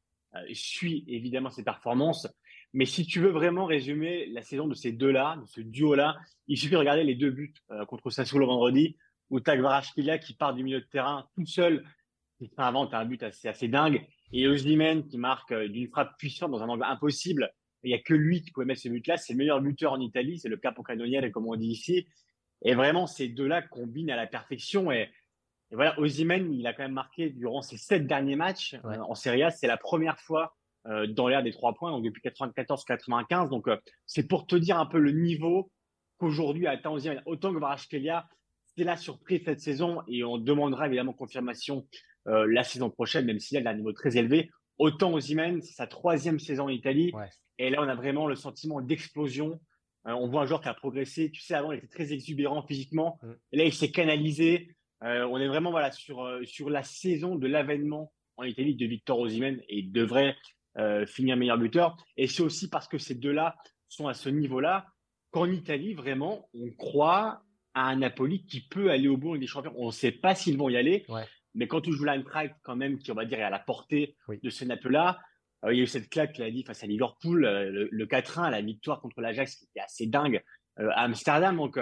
suit évidemment ses performances. Mais si tu veux vraiment résumer la saison de ces deux-là, de ce duo-là, il suffit de regarder les deux buts euh, contre Sassuolo vendredi, où Tagvarashvili qui part du milieu de terrain tout seul, qui invente un but assez, assez dingue, et Ozymen qui marque euh, d'une frappe puissante dans un angle impossible. Il n'y a que lui qui pouvait mettre ce but-là. C'est le meilleur buteur en Italie, c'est le capo canoniere, comme on dit ici. Et vraiment, ces deux-là combinent à la perfection. Et, voilà, Ozymen, il a quand même marqué durant ses sept derniers matchs euh, en Serie A. C'est la première fois euh, dans l'air des trois points, donc depuis 94-95. Donc, euh, c'est pour te dire un peu le niveau qu'aujourd'hui atteint Ozymen. Autant que Varashkelia, c'est la surprise cette saison et on demandera évidemment confirmation euh, la saison prochaine, même s'il a un niveau très élevé. Autant Ozymen, c'est sa troisième saison en Italie. Et là, on a vraiment le sentiment d'explosion. on voit un joueur qui a progressé. Tu sais, avant, il était très exubérant physiquement. Mm. Et là, il s'est canalisé. on est vraiment voilà, sur, sur la saison de l'avènement en Italie de Victor Ozymen et il devrait euh, finir meilleur buteur. Et c'est aussi parce que ces deux-là sont à ce niveau-là qu'en Italie, vraiment, on croit à un Napoli qui peut aller au bout des champions. On ne sait pas s'ils vont y aller, mais quand tu joues l'Eintracht, quand même, qui, on va dire, est à la portée de ce Naples-là, euh, il y a eu cette claque, tu l'as dit, face à Liverpool, euh, le, 4-1, la victoire contre l'Ajax, qui était assez dingue à Amsterdam. Donc,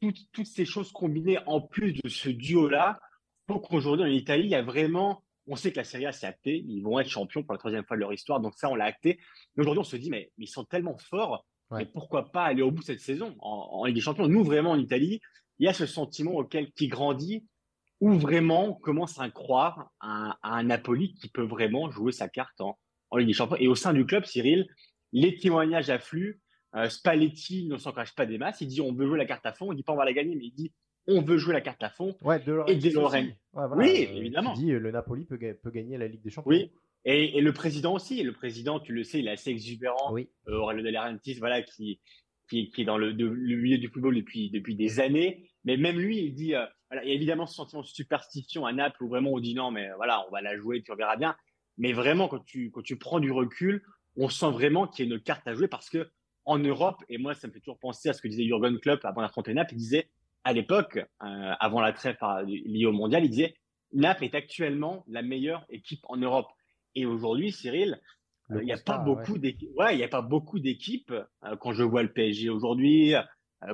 toutes, toutes ces choses combinées en plus de ce duo-là, pour qu'aujourd'hui, en Italie, il y a vraiment on sait que la Serie A, c'est acté. Ils vont être champions pour la troisième fois de leur histoire. Donc ça, on l'a acté. Mais aujourd'hui, on se dit, mais, ils sont tellement forts. Mais pourquoi pas aller au bout de cette saison en, Ligue des Champions? Nous, vraiment, en Italie, il y a ce sentiment auquel qui grandit où vraiment on commence à croire à, un Napoli qui peut vraiment jouer sa carte en, Ligue des Champions. Et au sein du club, Cyril, les témoignages affluent. Euh, Spalletti ne s'en cache pas des masses. Il dit on veut jouer la carte à fond. Il dit pas on va la gagner, mais il dit on veut jouer la carte à fond. Ouais, de et de Lorraine. oui, euh, évidemment. dit euh, le Napoli peut, gagner la Ligue des Champions. Oui. Et, le président aussi. Le président, tu le sais, il est assez exubérant. Oui. Euh, Aurelio De Laurentiis, voilà, qui, qui, est dans le, milieu du football depuis, depuis des années. Mais même lui, il dit, voilà, il y a évidemment ce sentiment de superstition à Naples où vraiment on dit non, mais voilà, on va la jouer, tu verras bien. Mais vraiment, quand tu, quand tu prends du recul, on sent vraiment qu'il y a une carte à jouer parce que en Europe, et moi, ça me fait toujours penser à ce que disait Jurgen Klopp avant d'affronter Naples, il disait à l'époque, euh, avant la trêve liée au mondial, il disait Naples est actuellement la meilleure équipe en Europe. Et aujourd'hui, Cyril, Il n'y a, pas beaucoup d'équipes. Ouais, il y a pas beaucoup d'équipes. quand je vois le PSG aujourd'hui,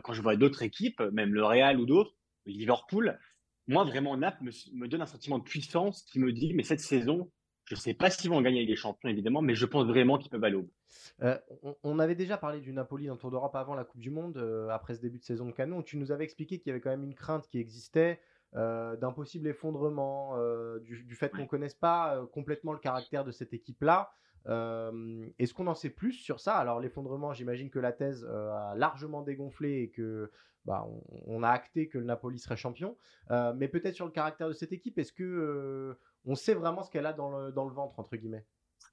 quand je vois d'autres équipes, même le Real ou d'autres, Liverpool, moi vraiment Naples me, me, donne un sentiment de puissance qui me dit mais cette saison, je ne sais pas s'ils vont gagner les champions évidemment, mais je pense vraiment qu'ils peuvent aller au bout. Euh, on, avait déjà parlé du Napoli dans le Tour d'Europe avant la Coupe du Monde, euh, après ce début de saison de canon. Tu nous avais expliqué qu'il y avait quand même une crainte qui existait euh, d'un possible effondrement, du, fait qu'on ne connaisse pas complètement le caractère de cette équipe-là. Est-ce qu'on en sait plus sur ça? Alors l'effondrement, j'imagine que la thèse a largement dégonflé et que bah, on, a acté que le Napoli serait champion. mais peut-être sur le caractère de cette équipe, est-ce que on sait vraiment ce qu'elle a dans le, ventre entre guillemets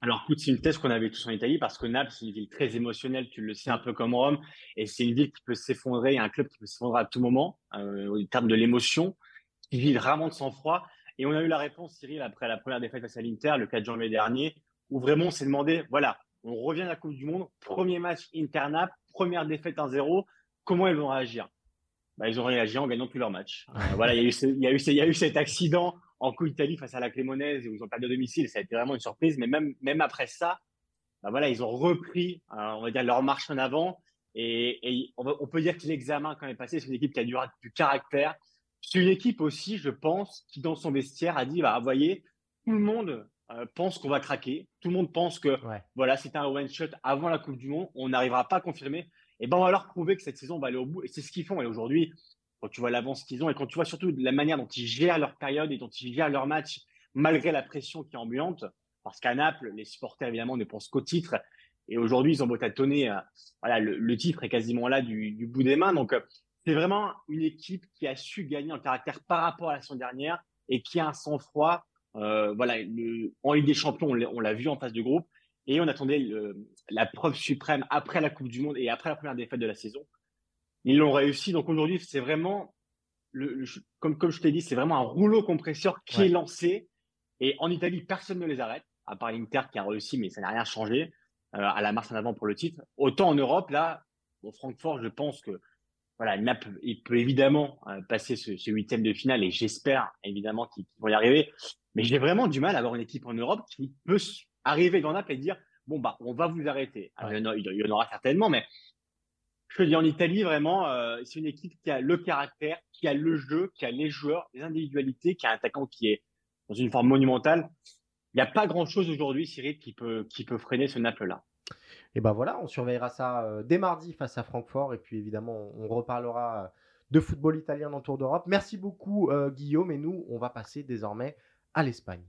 alors, écoute, c'est une thèse qu'on avait tous en Italie parce que Naples, c'est une ville très émotionnelle, tu le sais, un peu comme Rome. Et c'est une ville qui peut s'effondrer, un club qui peut s'effondrer à tout moment, euh, en termes de l'émotion, qui vit vraiment de sang-froid. Et on a eu la réponse, Cyril, après la première défaite face à l'Inter, le 4 janvier dernier, où vraiment on s'est demandé, voilà, on revient à la Coupe du Monde, premier match Inter-Naples, première défaite 1-0, comment ils vont réagir? Bah, Ils ont réagi en gagnant tous leurs matchs. Euh, voilà, il y a eu cet accident en coup Italie face à la Crémonaise où ils ont perdu à domicile, ça a été vraiment une surprise. Mais même, même après ça, bah voilà, ils ont repris, euh, on va dire, leur marche en avant. Et, on, peut dire que l'examen quand même passé, c'est une équipe qui a du, du caractère. C'est une équipe aussi, je pense, qui dans son vestiaire a dit, bah, vous voyez, tout le monde euh, pense qu'on va craquer. Tout le monde pense que voilà, c'est un one shot avant la Coupe du Monde. On n'arrivera pas à confirmer. Et ben, on va leur prouver que cette saison va aller au bout. Et c'est ce qu'ils font. Et aujourd'hui, quand tu vois l'avance qu'ils ont et quand tu vois surtout la manière dont ils gèrent leur période et dont ils gèrent leur match, malgré la pression qui est ambiante, parce qu'à Naples, les supporters évidemment ne pensent qu'au titre. Et aujourd'hui, ils ont beau tâtonner, euh, le, titre est quasiment là du, bout des mains. Donc, euh, c'est vraiment une équipe qui a su gagner en caractère par rapport à la saison dernière et qui a un sang-froid. Euh, voilà, en Ligue des Champions, on l'a vu en phase de groupe et on attendait la preuve suprême après la Coupe du Monde et après la première défaite de la saison. Ils l'ont réussi. Donc aujourd'hui, c'est vraiment, le, comme, comme je t'ai dit, c'est vraiment un rouleau compresseur qui est lancé. Et en Italie, personne ne les arrête, à part l'Inter qui a réussi, mais ça n'a rien changé euh, à la marche en avant pour le titre. Autant en Europe, là, au Francfort, je pense que voilà, Naples, il peut évidemment euh, passer ce, ce, huitième de finale et j'espère évidemment qu'ils vont y arriver. Mais j'ai vraiment du mal à avoir une équipe en Europe qui peut arriver dans Naples et dire bon bah on va vous arrêter. il, y en aura certainement, mais je dis en Italie, vraiment, euh, c'est une équipe qui a le caractère, qui a le jeu, qui a les joueurs, les individualités, qui a un attaquant qui est dans une forme monumentale. Il n'y a pas grand-chose aujourd'hui, Cyril, qui peut, qui peut freiner ce Naples-là. Et ben voilà, on surveillera ça euh, dès mardi face à Francfort. Et puis évidemment, on, reparlera euh, de football italien dans le Tour d'Europe. Merci beaucoup, Guillaume. Et nous, on va passer désormais à l'Espagne.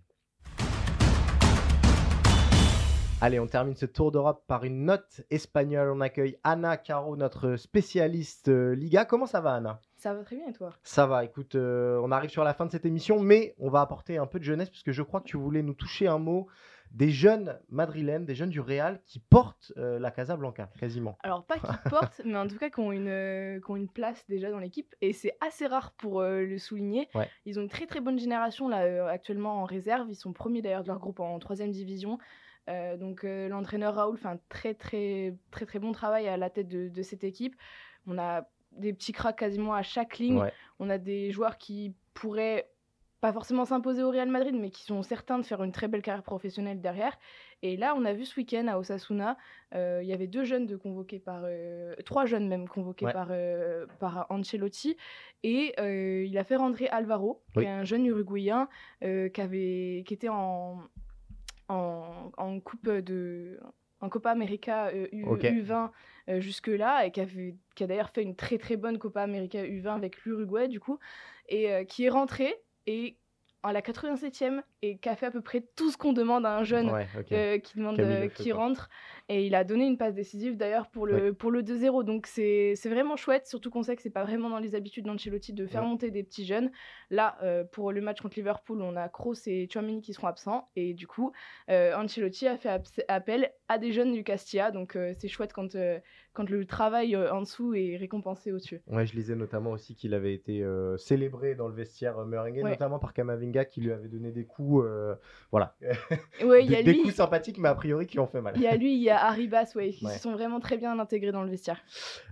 Allez, on termine ce tour d'Europe par une note espagnole. On accueille Anna Caro, notre spécialiste euh, Liga. Comment ça va, Anna Ça va très bien et toi? Ça va, écoute, euh, on arrive sur la fin de cette émission, mais on va apporter un peu de jeunesse, puisque je crois que tu voulais nous toucher un mot des jeunes madrilènes, des jeunes du Real qui portent euh, la Casa Blanca, quasiment. Alors, pas qui portent, mais en tout cas qui ont une, qui ont une place déjà dans l'équipe. Et c'est assez rare pour le souligner. Ils ont une très très bonne génération là actuellement en réserve. Ils sont premiers d'ailleurs de leur groupe en troisième division. Euh, donc euh, l'entraîneur Raoul fait un très très très très bon travail à la tête de, cette équipe. On a des petits cracks quasiment à chaque ligne. On a des joueurs qui pourraient pas forcément s'imposer au Real Madrid, mais qui sont certains de faire une très belle carrière professionnelle derrière. Et là, on a vu ce week-end à Osasuna, euh, il y avait deux jeunes de convoqués par, trois jeunes même convoqués par, par Ancelotti, et il a fait rentrer Alvaro, qui est un jeune Uruguayen qui avait, qui était en, en, coupe de en Copa América U, 20 jusque-là et qui, qui a d'ailleurs fait une très très bonne Copa América U20 avec l'Uruguay du coup et euh, qui est rentré et à la 87e et qui a fait à peu près tout ce qu'on demande à un jeune euh, qui demande euh, qui rentre. Et il a donné une passe décisive d'ailleurs pour le pour le 2-0 donc c'est vraiment chouette surtout qu'on sait que c'est pas vraiment dans les habitudes d'Ancelotti de faire monter des petits jeunes. Là euh, pour le match contre Liverpool on a Kroos et Chouamini qui seront absents. Et du coup Ancelotti a fait appel à des jeunes du Castilla donc c'est chouette quand quand le travail en dessous est récompensé au-dessus. Ouais, je lisais notamment aussi qu'il avait été célébré dans le vestiaire merengue, notamment par Kamavinga qui lui avait donné des coups euh, voilà. Ouais, y a des, coups sympathiques, mais a priori qui ont fait mal. Il y a lui, il y a Arribas, ouais, qui se sont vraiment très bien intégrés dans le vestiaire.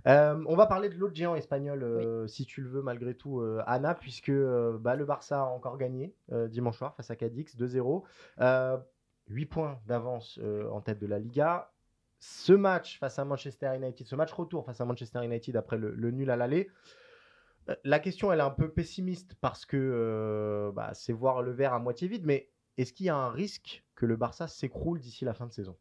Euh, on va parler de l'autre géant espagnol, euh, si tu le veux, malgré tout, Anna, puisque bah, le Barça a encore gagné dimanche soir face à Cadix, 2-0. 8 points d'avance en tête de la Liga. Ce match face à Manchester United, ce match retour face à Manchester United après le, nul à l'aller, la question elle est un peu pessimiste parce que bah, c'est voir le verre à moitié vide, mais est-ce qu'il y a un risque que le Barça s'écroule d'ici la fin de saison?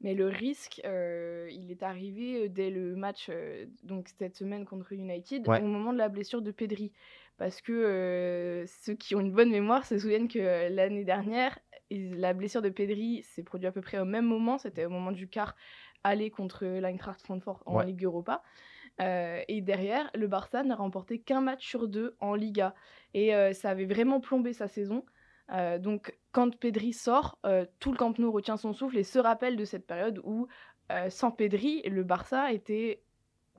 Mais le risque, euh, il est arrivé euh, dès le match, euh, donc cette semaine contre United, au moment de la blessure de Pedri. Parce que ceux qui ont une bonne mémoire se souviennent que l'année dernière, la blessure de Pedri s'est produite à peu près au même moment. C'était au moment du quart aller contre l'Eintracht Francfort en Ligue Europa. et derrière, le Barça n'a remporté qu'un match sur deux en Liga. Et ça avait vraiment plombé sa saison. Euh, donc, quand Pedri sort, euh, tout le Camp Nou retient son souffle et se rappelle de cette période où, euh, sans Pedri, le Barça était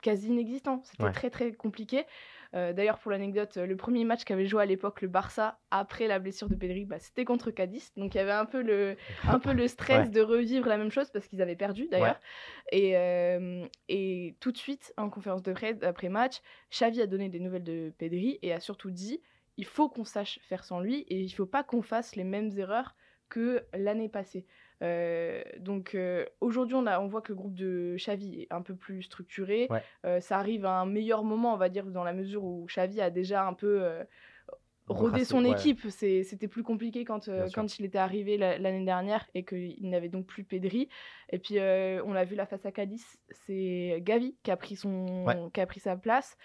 quasi inexistant. C'était très très compliqué. D'ailleurs, pour l'anecdote, le premier match qu'avait joué à l'époque le Barça après la blessure de Pedri, bah, c'était contre Cadiz. Donc il y avait un peu le, un peu le stress de revivre la même chose parce qu'ils avaient perdu d'ailleurs. Et, et tout de suite, en conférence de presse après match, Xavi a donné des nouvelles de Pedri et a surtout dit il faut qu'on sache faire sans lui et il faut pas qu'on fasse les mêmes erreurs que l'année passée. Euh, donc euh, aujourd'hui, on, on voit que le groupe de Xavi est un peu plus structuré. Euh, ça arrive à un meilleur moment, on va dire, dans la mesure où Xavi a déjà un peu rodé son équipe. C'était plus compliqué quand, quand il était arrivé l'année dernière et qu'il n'avait donc plus Pedri. Et puis, on l'a vu la face à Cadiz, c'est Gavi qui a, pris son, qui a pris sa place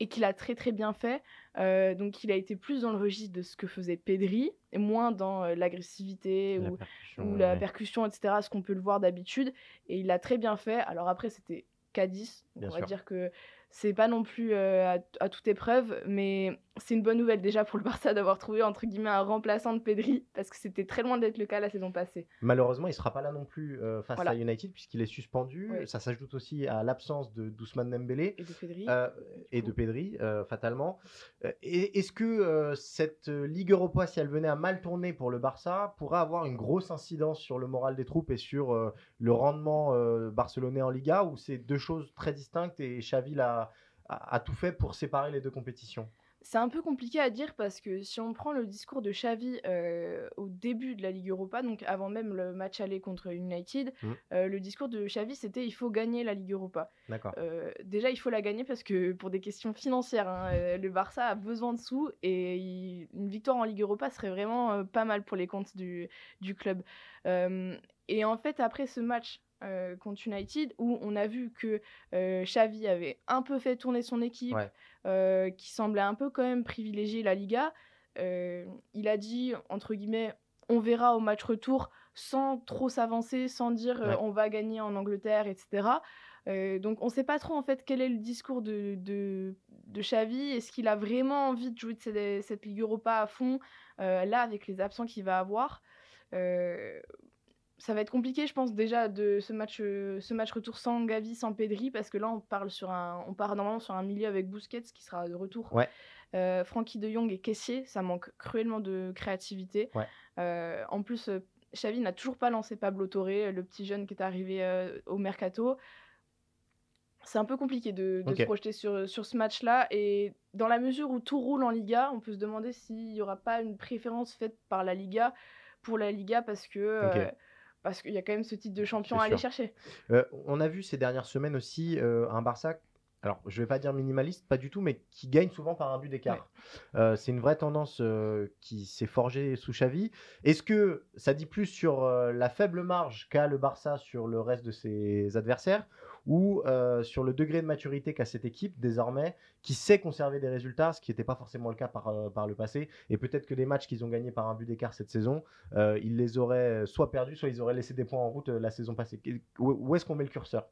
et qu'il a très très bien fait. Euh, donc il a été plus dans le registre de ce que faisait Pedri, et moins dans euh, l'agressivité ou, la percussion, etc., ce qu'on peut le voir d'habitude. Et il a très bien fait. Alors après, c'était Cadiz, on va dire que c'est pas non plus euh, à, toute épreuve, mais c'est une bonne nouvelle déjà pour le Barça d'avoir trouvé entre guillemets un remplaçant de Pedri parce que c'était très loin d'être le cas la saison passée. Malheureusement, il sera pas là non plus euh, face à United puisqu'il est suspendu. Ça s'ajoute aussi à l'absence de Dousman Dembélé et de Pedri, euh, et de Pedri fatalement. Est-ce que cette Ligue Europa, si elle venait à mal tourner pour le Barça, pourrait avoir une grosse incidence sur le moral des troupes et sur le rendement barcelonais en Liga ou c'est deux choses très distinctes et Xavi l'a a, tout fait pour séparer les deux compétitions c'est un peu compliqué à dire parce que si on prend le discours de Xavi euh, au début de la Ligue Europa, donc avant même le match aller contre United, mmh. euh, le discours de Xavi c'était il faut gagner la Ligue Europa. D'accord. Euh, déjà il faut la gagner parce que pour des questions financières, hein, le Barça a besoin de sous et une victoire en Ligue Europa serait vraiment pas mal pour les comptes du, du club. et en fait après ce match euh, contre United où on a vu que euh, Xavi avait un peu fait tourner son équipe, euh, qui semblait un peu quand même privilégier la Liga. il a dit, entre guillemets, on verra au match retour sans trop s'avancer, sans dire on va gagner en Angleterre, etc. donc on ne sait pas trop en fait quel est le discours de, de, de Xavi. Est-ce qu'il a vraiment envie de jouer de cette, cette Ligue Europa à fond, là avec les absents qu'il va avoir? Ça va être compliqué, je pense, déjà de ce match, euh, ce match retour sans Gavi, sans Pedri, parce que là, on parle sur un, on part normalement sur un milieu avec Busquets qui sera de retour. Ouais. Euh, Francky de Jong et Caissier, ça manque cruellement de créativité. Euh, en plus, Xavi n'a toujours pas lancé Pablo Torre, le petit jeune qui est arrivé au mercato. C'est un peu compliqué de, se projeter sur, sur ce match-là. Et dans la mesure où tout roule en Liga, on peut se demander s'il n'y aura pas une préférence faite par la Liga pour la Liga parce que parce qu'il y a quand même ce titre de champion à aller chercher. Euh, on a vu ces dernières semaines aussi euh, un Barça, alors je vais pas dire minimaliste, pas du tout, mais qui gagne souvent par un but d'écart. Euh, c'est une vraie tendance qui s'est forgée sous Xavi. Est-ce que ça dit plus sur la faible marge qu'a le Barça sur le reste de ses adversaires ou euh, sur le degré de maturité qu'a cette équipe désormais, qui sait conserver des résultats, ce qui n'était pas forcément le cas par, euh, le passé. Et peut-être que les matchs qu'ils ont gagnés par un but d'écart cette saison, euh, ils les auraient soit perdus, soit ils auraient laissé des points en route la saison passée. Où, est-ce qu'on met le curseur?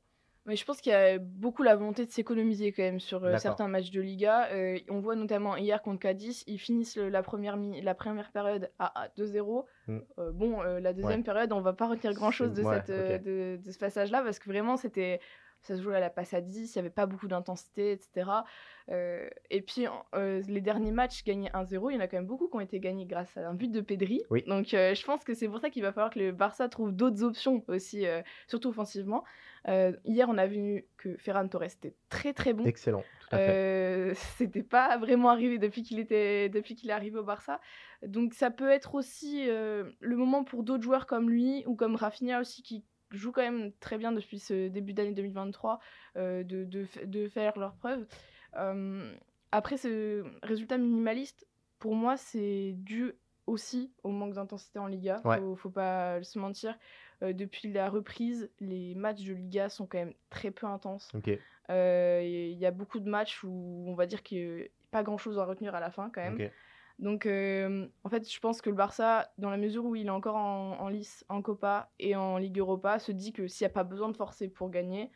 Mais je pense qu'il y a beaucoup la volonté de s'économiser quand même sur certains matchs de Liga. on voit notamment hier contre Cadiz, ils finissent la, première la première période à, 2-0. Mm. bon, la deuxième période, on va pas retenir grand chose de, cette, de, ce passage-là parce que vraiment c'était ça se jouait à la passe à 10, il n'y avait pas beaucoup d'intensité, etc. Euh, et puis, euh, les derniers matchs gagnés 1-0, il y en a quand même beaucoup qui ont été gagnés grâce à un but de Pedri. Donc, euh, je pense que c'est pour ça qu'il va falloir que le Barça trouve d'autres options aussi, surtout offensivement. Hier, on a vu que Ferran Torres était très très bon. Excellent. C'était pas vraiment arrivé depuis qu'il était depuis qu'il est arrivé au Barça. Donc, ça peut être aussi le moment pour d'autres joueurs comme lui ou comme Rafinha aussi qui jouent quand même très bien depuis ce début d'année 2023 de, de, de, faire leurs preuves après, ce résultat minimaliste, pour moi, c'est dû aussi au manque d'intensité en Liga. Ouais. Faut, faut pas se mentir. Depuis la reprise, les matchs de Liga sont quand même très peu intenses. Il y a beaucoup de matchs où on va dire qu'il n'y a pas grand chose à retenir à la fin quand même. Donc, en fait, je pense que le Barça, dans la mesure où il est encore en, en lice, en Copa et en Ligue Europa, se dit que s'il n'y a pas besoin de forcer pour gagner,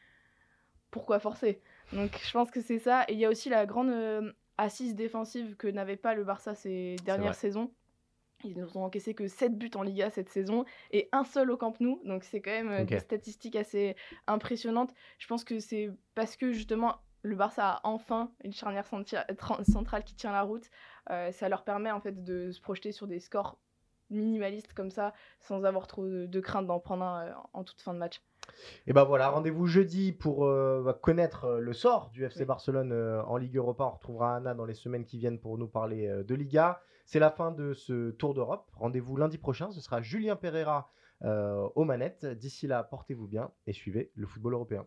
pourquoi forcer? Donc je pense que c'est ça. Et il y a aussi la grande euh, assise défensive que n'avait pas le Barça ces dernières saisons. Ils nous ont encaissé que 7 buts en Liga cette saison et un seul au Camp Nou. Donc c'est quand même euh, des statistiques assez impressionnantes. Je pense que c'est parce que justement le Barça a enfin une charnière centrale qui tient la route. Euh, ça leur permet en fait de se projeter sur des scores minimalistes comme ça sans avoir trop de, crainte d'en prendre un en toute fin de match. Et ben voilà, rendez-vous jeudi pour euh, bah, connaître euh, le sort du FC Barcelone euh, en Ligue Europa. On retrouvera Anna dans les semaines qui viennent pour nous parler de Liga. C'est la fin de ce Tour d'Europe. Rendez-vous lundi prochain. Ce sera Julien Pereira aux manettes. D'ici là, portez-vous bien et suivez le football européen.